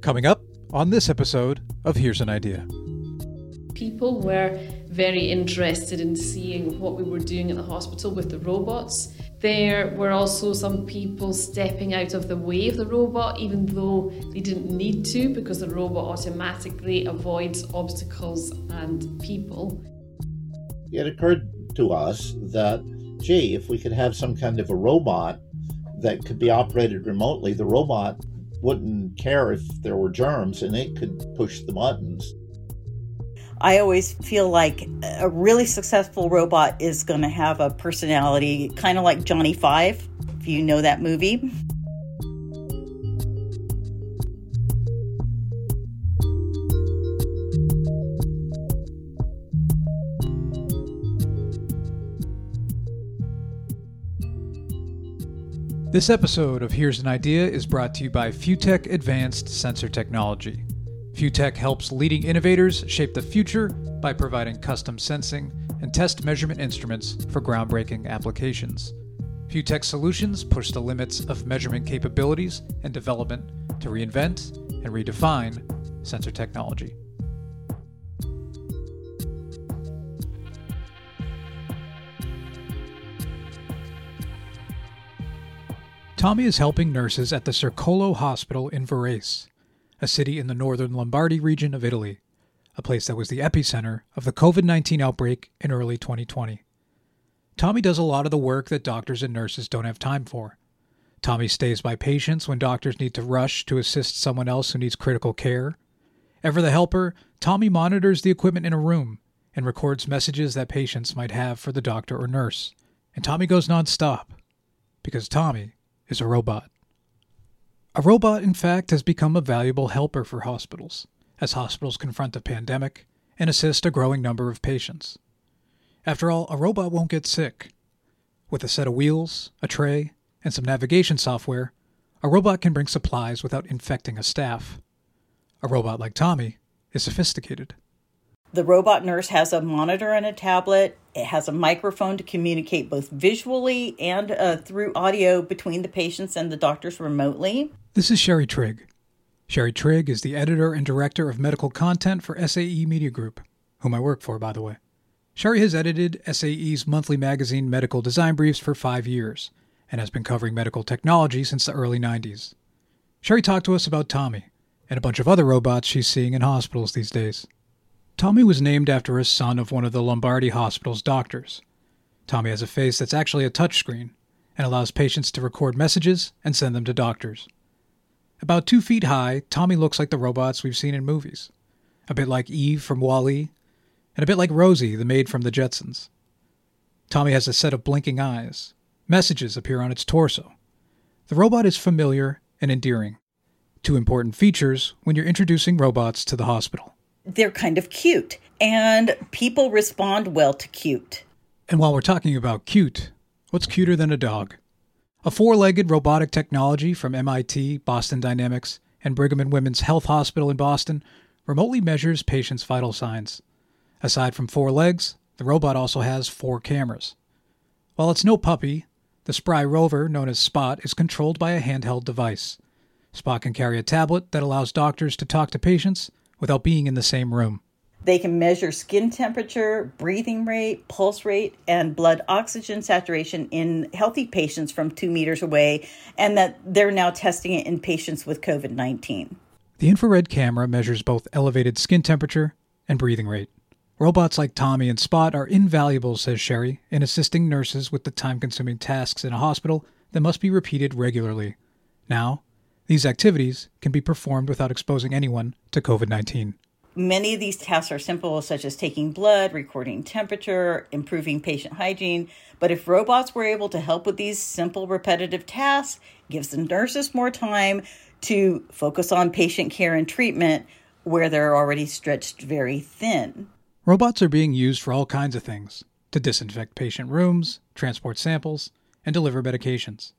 Coming up on this episode of Here's an Idea. People were very interested in seeing what we were doing at the hospital with the robots. There were also some people stepping out of the way of the robot, even though they didn't need to, because the robot automatically avoids obstacles and people. It occurred to us that, gee, if we could have some kind of a robot that could be operated remotely, the robot wouldn't care if there were germs and it could push the buttons. I always feel like a really successful robot is going to have a personality kind of like Johnny Five, if you know that movie. This episode of Here's an Idea is brought to you by FUTEK Advanced Sensor Technology. FUTEK helps leading innovators shape the future by providing custom sensing and test measurement instruments for groundbreaking applications. FUTEK solutions push the limits of measurement capabilities and development to reinvent and redefine sensor technology. Tommy is helping nurses at the Circolo Hospital in Varese, a city in the northern Lombardy region of Italy, a place that was the epicenter of the COVID 19 outbreak in early 2020. Tommy does a lot of the work that doctors and nurses don't have time for. Tommy stays by patients when doctors need to rush to assist someone else who needs critical care. Ever the helper, Tommy monitors the equipment in a room and records messages that patients might have for the doctor or nurse. And Tommy goes nonstop because Tommy is a robot. A robot, in fact, has become a valuable helper for hospitals as hospitals confront the pandemic and assist a growing number of patients. After all, a robot won't get sick. With a set of wheels, a tray, and some navigation software, a robot can bring supplies without infecting a staff. A robot like Tommy is sophisticated. The robot nurse has a monitor and a tablet. It has a microphone to communicate both visually and uh, through audio between the patients and the doctors remotely. This is Sherrie Trigg. Sherrie Trigg is the editor and director of medical content for SAE Media Group, whom I work for, by the way. Sherrie has edited SAE's monthly magazine Medical Design Briefs for five years and has been covering medical technology since the early 90s. Sherrie talked to us about Tommy and a bunch of other robots she's seeing in hospitals these days. Tommy was named after a son of one of the Lombardy Hospital's doctors. Tommy has a face that's actually a touchscreen and allows patients to record messages and send them to doctors. About two feet high, Tommy looks like the robots we've seen in movies. A bit like Eve from Wall-E, and a bit like Rosie, the maid from the Jetsons. Tommy has a set of blinking eyes. Messages appear on its torso. The robot is familiar and endearing. Two important features when you're introducing robots to the hospital they're kind of cute, and people respond well to cute. And while we're talking about cute, what's cuter than a dog? A four legged robotic technology from MIT, Boston Dynamics, and Brigham and Women's Health Hospital in Boston remotely measures patients' vital signs. Aside from four legs, the robot also has four cameras. While it's no puppy, the spry rover, known as Spot, is controlled by a handheld device. Spot can carry a tablet that allows doctors to talk to patients without being in the same room. They can measure skin temperature, breathing rate, pulse rate, and blood oxygen saturation in healthy patients from two meters away, and that they're now testing it in patients with COVID 19. The infrared camera measures both elevated skin temperature and breathing rate. Robots like Tommy and Spot are invaluable, says Sherrie, in assisting nurses with the time consuming tasks in a hospital that must be repeated regularly. Now, these activities can be performed without exposing anyone to COVID 19. Many of these tasks are simple, such as taking blood, recording temperature, improving patient hygiene. But if robots were able to help with these simple, repetitive tasks, gives the nurses more time to focus on patient care and treatment where they're already stretched very thin. Robots are being used for all kinds of things to disinfect patient rooms, transport samples, and deliver medications.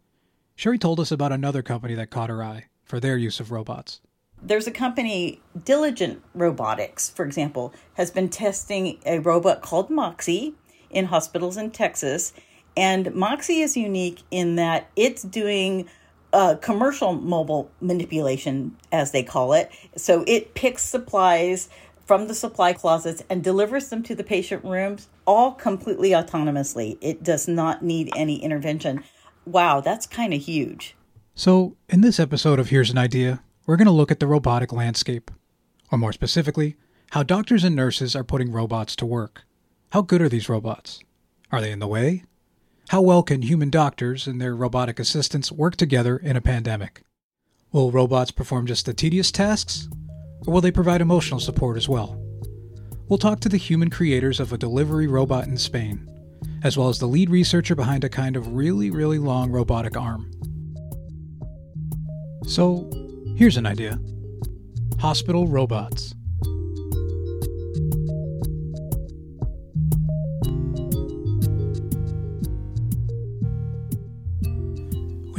Sherrie told us about another company that caught her eye for their use of robots. There's a company, Diligent Robotics, for example, has been testing a robot called Moxi in hospitals in Texas. And Moxi is unique in that it's doing uh, commercial mobile manipulation, as they call it. So it picks supplies from the supply closets and delivers them to the patient rooms all completely autonomously. It does not need any intervention. Wow, that's kind of huge. So, in this episode of Here's an Idea, we're going to look at the robotic landscape, or more specifically, how doctors and nurses are putting robots to work. How good are these robots? Are they in the way? How well can human doctors and their robotic assistants work together in a pandemic? Will robots perform just the tedious tasks? Or will they provide emotional support as well? We'll talk to the human creators of a delivery robot in Spain, as well as the lead researcher behind a kind of really, really long robotic arm. So, here's an idea hospital robots.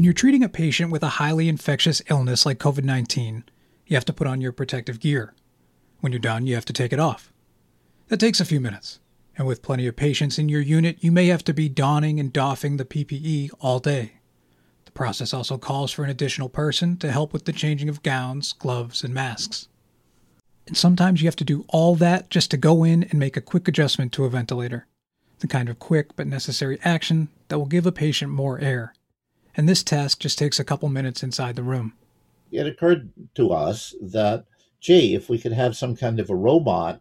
When you're treating a patient with a highly infectious illness like COVID 19, you have to put on your protective gear. When you're done, you have to take it off. That takes a few minutes, and with plenty of patients in your unit, you may have to be donning and doffing the PPE all day. The process also calls for an additional person to help with the changing of gowns, gloves, and masks. And sometimes you have to do all that just to go in and make a quick adjustment to a ventilator. The kind of quick but necessary action that will give a patient more air and this task just takes a couple minutes inside the room. It occurred to us that, gee, if we could have some kind of a robot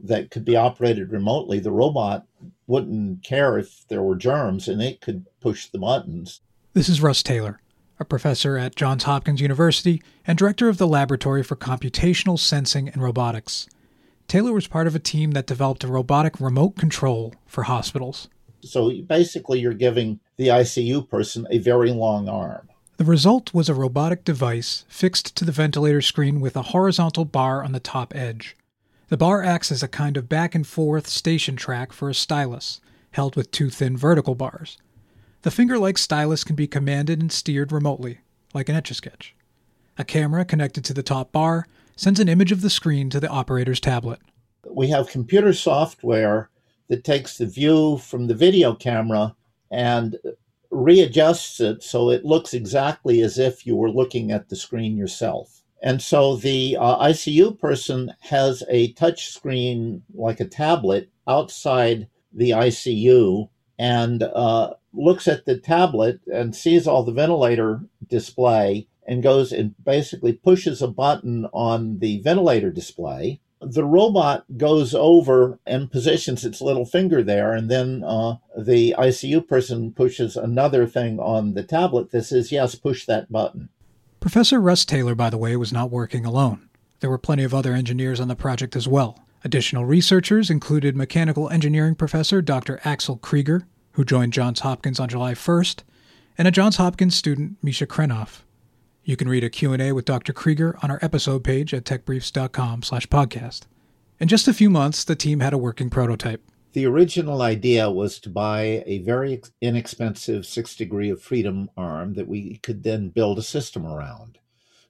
that could be operated remotely, the robot wouldn't care if there were germs and it could push the buttons. This is Russ Taylor, a professor at Johns Hopkins University and director of the Laboratory for Computational Sensing and Robotics. Taylor was part of a team that developed a robotic remote control for hospitals. So basically, you're giving the ICU person a very long arm. The result was a robotic device fixed to the ventilator screen with a horizontal bar on the top edge. The bar acts as a kind of back and forth station track for a stylus, held with two thin vertical bars. The finger like stylus can be commanded and steered remotely, like an etch a sketch. A camera connected to the top bar sends an image of the screen to the operator's tablet. We have computer software that takes the view from the video camera and readjusts it so it looks exactly as if you were looking at the screen yourself. And so the uh, ICU person has a touch screen like a tablet outside the ICU and uh, looks at the tablet and sees all the ventilator display and goes and basically pushes a button on the ventilator display the robot goes over and positions its little finger there, and then uh, the ICU person pushes another thing on the tablet that says, Yes, push that button. Professor Russ Taylor, by the way, was not working alone. There were plenty of other engineers on the project as well. Additional researchers included mechanical engineering professor Dr. Axel Krieger, who joined Johns Hopkins on July 1st, and a Johns Hopkins student, Misha Krenov. You can read a Q&A with Dr. Krieger on our episode page at techbriefs.com slash podcast. In just a few months, the team had a working prototype. The original idea was to buy a very inexpensive six degree of freedom arm that we could then build a system around.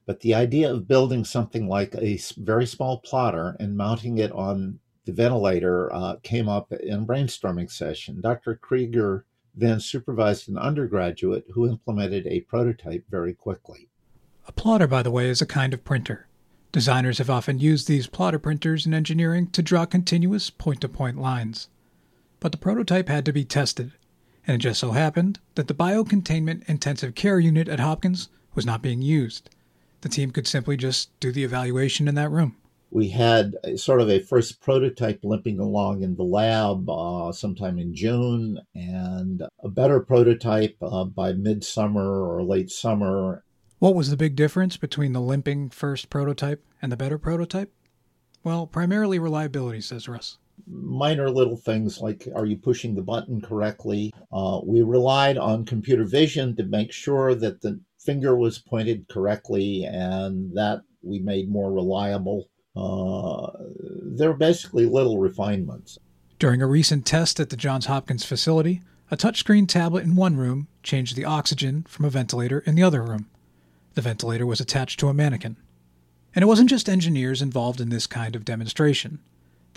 But the idea of building something like a very small plotter and mounting it on the ventilator uh, came up in a brainstorming session. Dr. Krieger then supervised an undergraduate who implemented a prototype very quickly. A plotter, by the way, is a kind of printer. Designers have often used these plotter printers in engineering to draw continuous point to point lines. But the prototype had to be tested, and it just so happened that the biocontainment intensive care unit at Hopkins was not being used. The team could simply just do the evaluation in that room. We had sort of a first prototype limping along in the lab uh, sometime in June, and a better prototype uh, by midsummer or late summer, what was the big difference between the limping first prototype and the better prototype? Well, primarily reliability, says Russ. Minor little things like are you pushing the button correctly? Uh, we relied on computer vision to make sure that the finger was pointed correctly and that we made more reliable. Uh, they're basically little refinements. During a recent test at the Johns Hopkins facility, a touchscreen tablet in one room changed the oxygen from a ventilator in the other room. The ventilator was attached to a mannequin. And it wasn't just engineers involved in this kind of demonstration.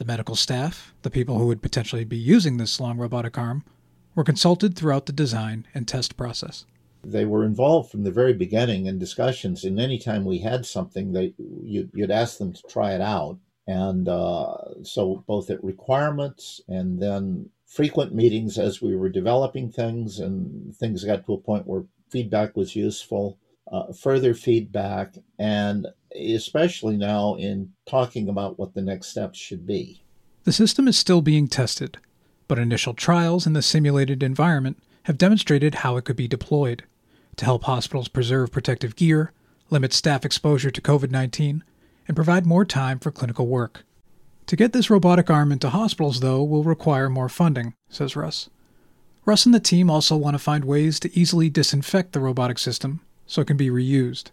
The medical staff, the people who would potentially be using this long robotic arm, were consulted throughout the design and test process. They were involved from the very beginning in discussions, and anytime we had something, they you, would ask them to try it out. And uh, so, both at requirements and then frequent meetings as we were developing things, and things got to a point where feedback was useful, uh, further feedback, and especially now in talking about what the next steps should be. The system is still being tested, but initial trials in the simulated environment have demonstrated how it could be deployed to help hospitals preserve protective gear, limit staff exposure to COVID 19, and provide more time for clinical work. To get this robotic arm into hospitals, though, will require more funding, says Russ. Russ and the team also want to find ways to easily disinfect the robotic system so it can be reused.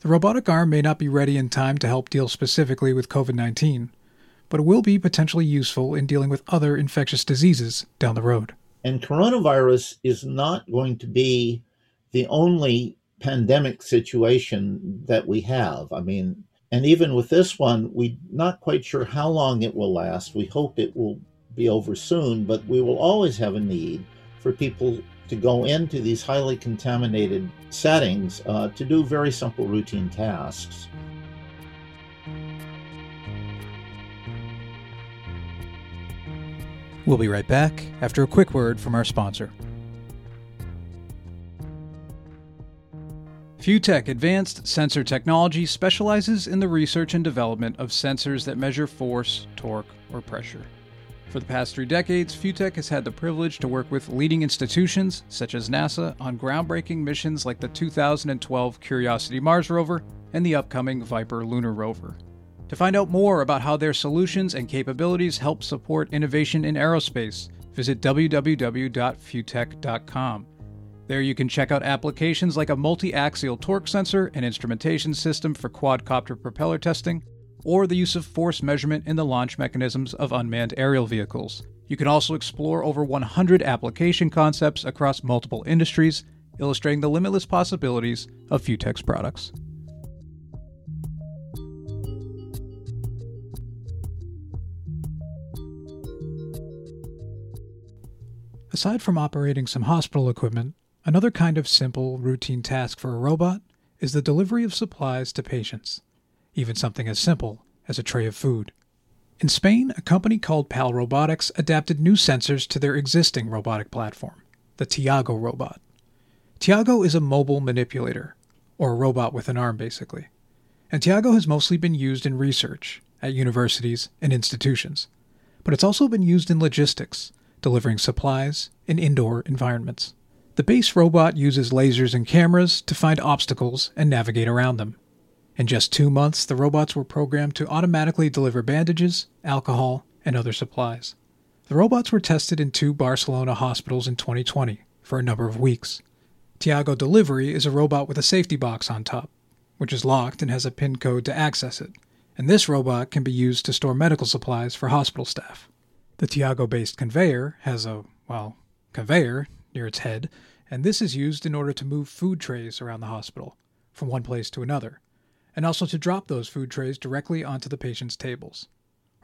The robotic arm may not be ready in time to help deal specifically with COVID 19, but it will be potentially useful in dealing with other infectious diseases down the road. And coronavirus is not going to be the only pandemic situation that we have. I mean, and even with this one, we're not quite sure how long it will last. We hope it will be over soon, but we will always have a need for people to go into these highly contaminated settings uh, to do very simple routine tasks. We'll be right back after a quick word from our sponsor. FUTEK Advanced Sensor Technology specializes in the research and development of sensors that measure force, torque, or pressure. For the past three decades, FUTEK has had the privilege to work with leading institutions such as NASA on groundbreaking missions like the 2012 Curiosity Mars rover and the upcoming Viper lunar rover. To find out more about how their solutions and capabilities help support innovation in aerospace, visit www.futek.com. There you can check out applications like a multi axial torque sensor and instrumentation system for quadcopter propeller testing, or the use of force measurement in the launch mechanisms of unmanned aerial vehicles. You can also explore over 100 application concepts across multiple industries, illustrating the limitless possibilities of FUTEK's products. Aside from operating some hospital equipment, Another kind of simple, routine task for a robot is the delivery of supplies to patients, even something as simple as a tray of food. In Spain, a company called PAL Robotics adapted new sensors to their existing robotic platform, the Tiago robot. Tiago is a mobile manipulator, or a robot with an arm basically. And Tiago has mostly been used in research at universities and institutions, but it's also been used in logistics, delivering supplies in indoor environments. The base robot uses lasers and cameras to find obstacles and navigate around them. In just two months, the robots were programmed to automatically deliver bandages, alcohol, and other supplies. The robots were tested in two Barcelona hospitals in 2020 for a number of weeks. Tiago Delivery is a robot with a safety box on top, which is locked and has a PIN code to access it, and this robot can be used to store medical supplies for hospital staff. The Tiago based conveyor has a, well, conveyor near its head, and this is used in order to move food trays around the hospital from one place to another, and also to drop those food trays directly onto the patient's tables,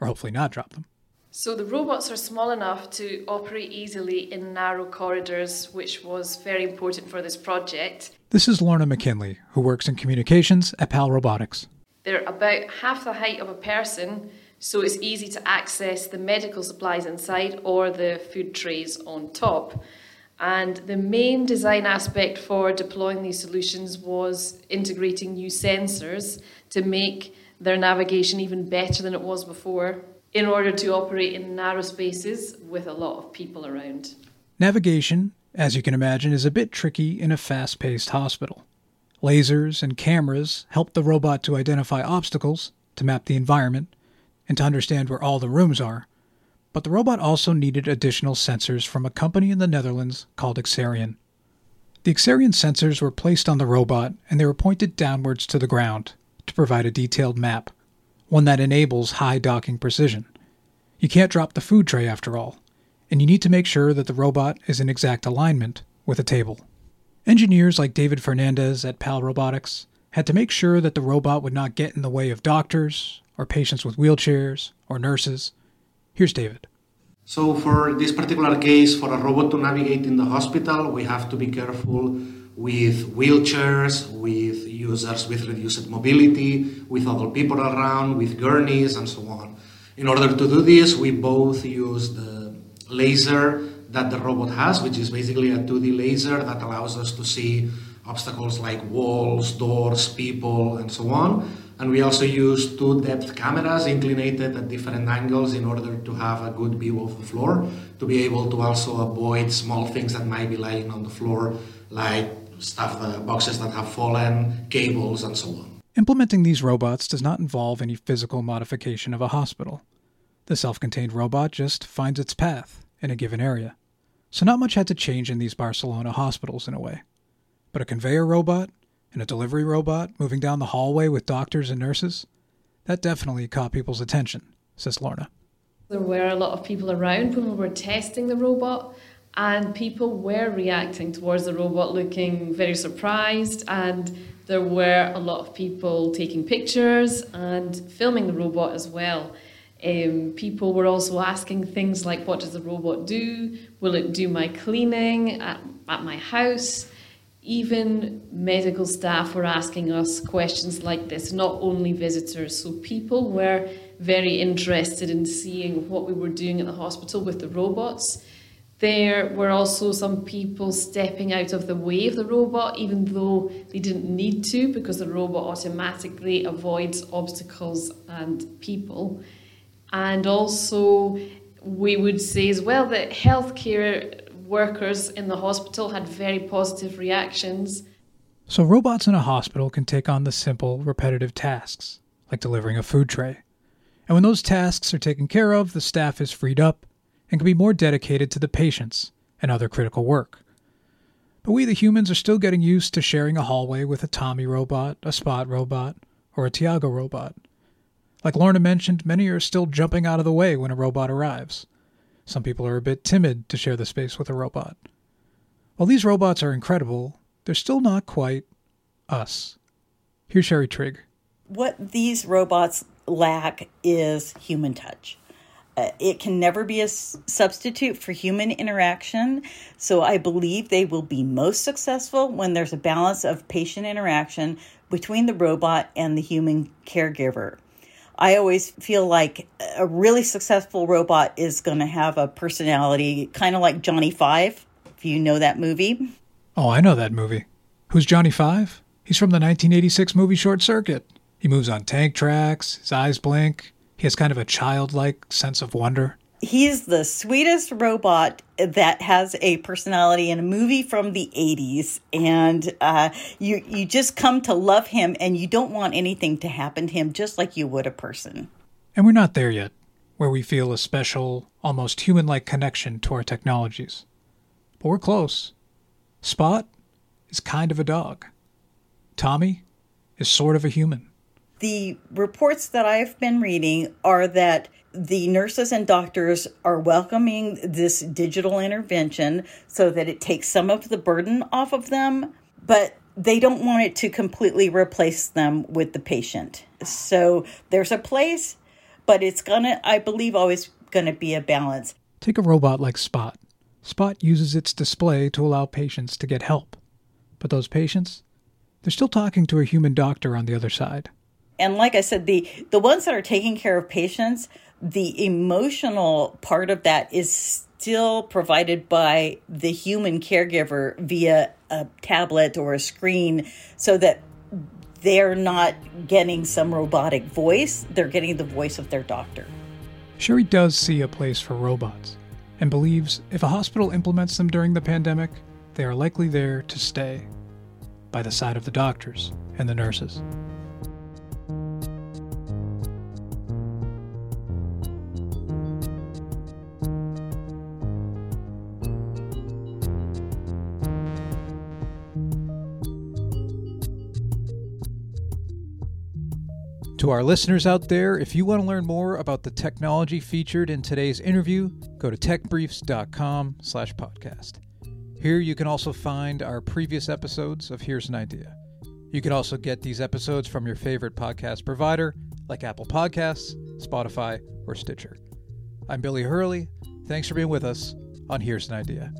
or hopefully not drop them. So the robots are small enough to operate easily in narrow corridors, which was very important for this project. This is Lorna McKinley, who works in communications at PAL Robotics. They're about half the height of a person, so it's easy to access the medical supplies inside or the food trays on top. And the main design aspect for deploying these solutions was integrating new sensors to make their navigation even better than it was before in order to operate in narrow spaces with a lot of people around. Navigation, as you can imagine, is a bit tricky in a fast paced hospital. Lasers and cameras help the robot to identify obstacles, to map the environment, and to understand where all the rooms are but the robot also needed additional sensors from a company in the Netherlands called Xarian. The Xarian sensors were placed on the robot and they were pointed downwards to the ground to provide a detailed map, one that enables high docking precision. You can't drop the food tray after all, and you need to make sure that the robot is in exact alignment with a table. Engineers like David Fernandez at PAL Robotics had to make sure that the robot would not get in the way of doctors, or patients with wheelchairs, or nurses, Here's David. So, for this particular case, for a robot to navigate in the hospital, we have to be careful with wheelchairs, with users with reduced mobility, with other people around, with gurneys, and so on. In order to do this, we both use the laser that the robot has, which is basically a 2D laser that allows us to see obstacles like walls, doors, people, and so on. And we also use two depth cameras inclinated at different angles in order to have a good view of the floor, to be able to also avoid small things that might be lying on the floor, like stuff, the boxes that have fallen, cables, and so on. Implementing these robots does not involve any physical modification of a hospital. The self contained robot just finds its path in a given area. So, not much had to change in these Barcelona hospitals in a way. But a conveyor robot and a delivery robot moving down the hallway with doctors and nurses, that definitely caught people's attention, says Lorna. There were a lot of people around when we were testing the robot, and people were reacting towards the robot looking very surprised and there were a lot of people taking pictures and filming the robot as well. Um, people were also asking things like what does the robot do? Will it do my cleaning at, at my house even medical staff were asking us questions like this not only visitors so people were very interested in seeing what we were doing at the hospital with the robots there were also some people stepping out of the way of the robot, even though they didn't need to, because the robot automatically avoids obstacles and people. And also, we would say as well that healthcare workers in the hospital had very positive reactions. So, robots in a hospital can take on the simple, repetitive tasks, like delivering a food tray. And when those tasks are taken care of, the staff is freed up and can be more dedicated to the patients and other critical work. But we, the humans, are still getting used to sharing a hallway with a Tommy robot, a Spot robot, or a Tiago robot. Like Lorna mentioned, many are still jumping out of the way when a robot arrives. Some people are a bit timid to share the space with a robot. While these robots are incredible, they're still not quite us. Here's Sherrie Trigg. What these robots lack is human touch. Uh, it can never be a substitute for human interaction. So I believe they will be most successful when there's a balance of patient interaction between the robot and the human caregiver. I always feel like a really successful robot is going to have a personality, kind of like Johnny Five, if you know that movie. Oh, I know that movie. Who's Johnny Five? He's from the 1986 movie Short Circuit. He moves on tank tracks, his eyes blink, he has kind of a childlike sense of wonder. He's the sweetest robot that has a personality in a movie from the 80s. And uh, you, you just come to love him and you don't want anything to happen to him, just like you would a person. And we're not there yet, where we feel a special, almost human like connection to our technologies. But we're close. Spot is kind of a dog. Tommy is sort of a human the reports that I've been reading are that the nurses and doctors are welcoming this digital intervention so that it takes some of the burden off of them, but they don't want it to completely replace them with the patient. So there's a place, but it's gonna, I believe, always gonna be a balance. Take a robot like Spot. Spot uses its display to allow patients to get help. But those patients, they're still talking to a human doctor on the other side and like I said, the the ones that are taking care of patients, the emotional part of that is still provided by the human caregiver via a tablet or a screen, so that they're not getting some robotic voice; they're getting the voice of their doctor. Sherrie does see a place for robots and believes if a hospital implements them during the pandemic, they are likely there to stay by the side of the doctors and the nurses. To our listeners out there, if you want to learn more about the technology featured in today's interview, go to techbriefs.com slash podcast. Here you can also find our previous episodes of Here's an Idea. You can also get these episodes from your favorite podcast provider like Apple Podcasts, Spotify, or Stitcher. I'm Billy Hurley. Thanks for being with us on Here's an Idea.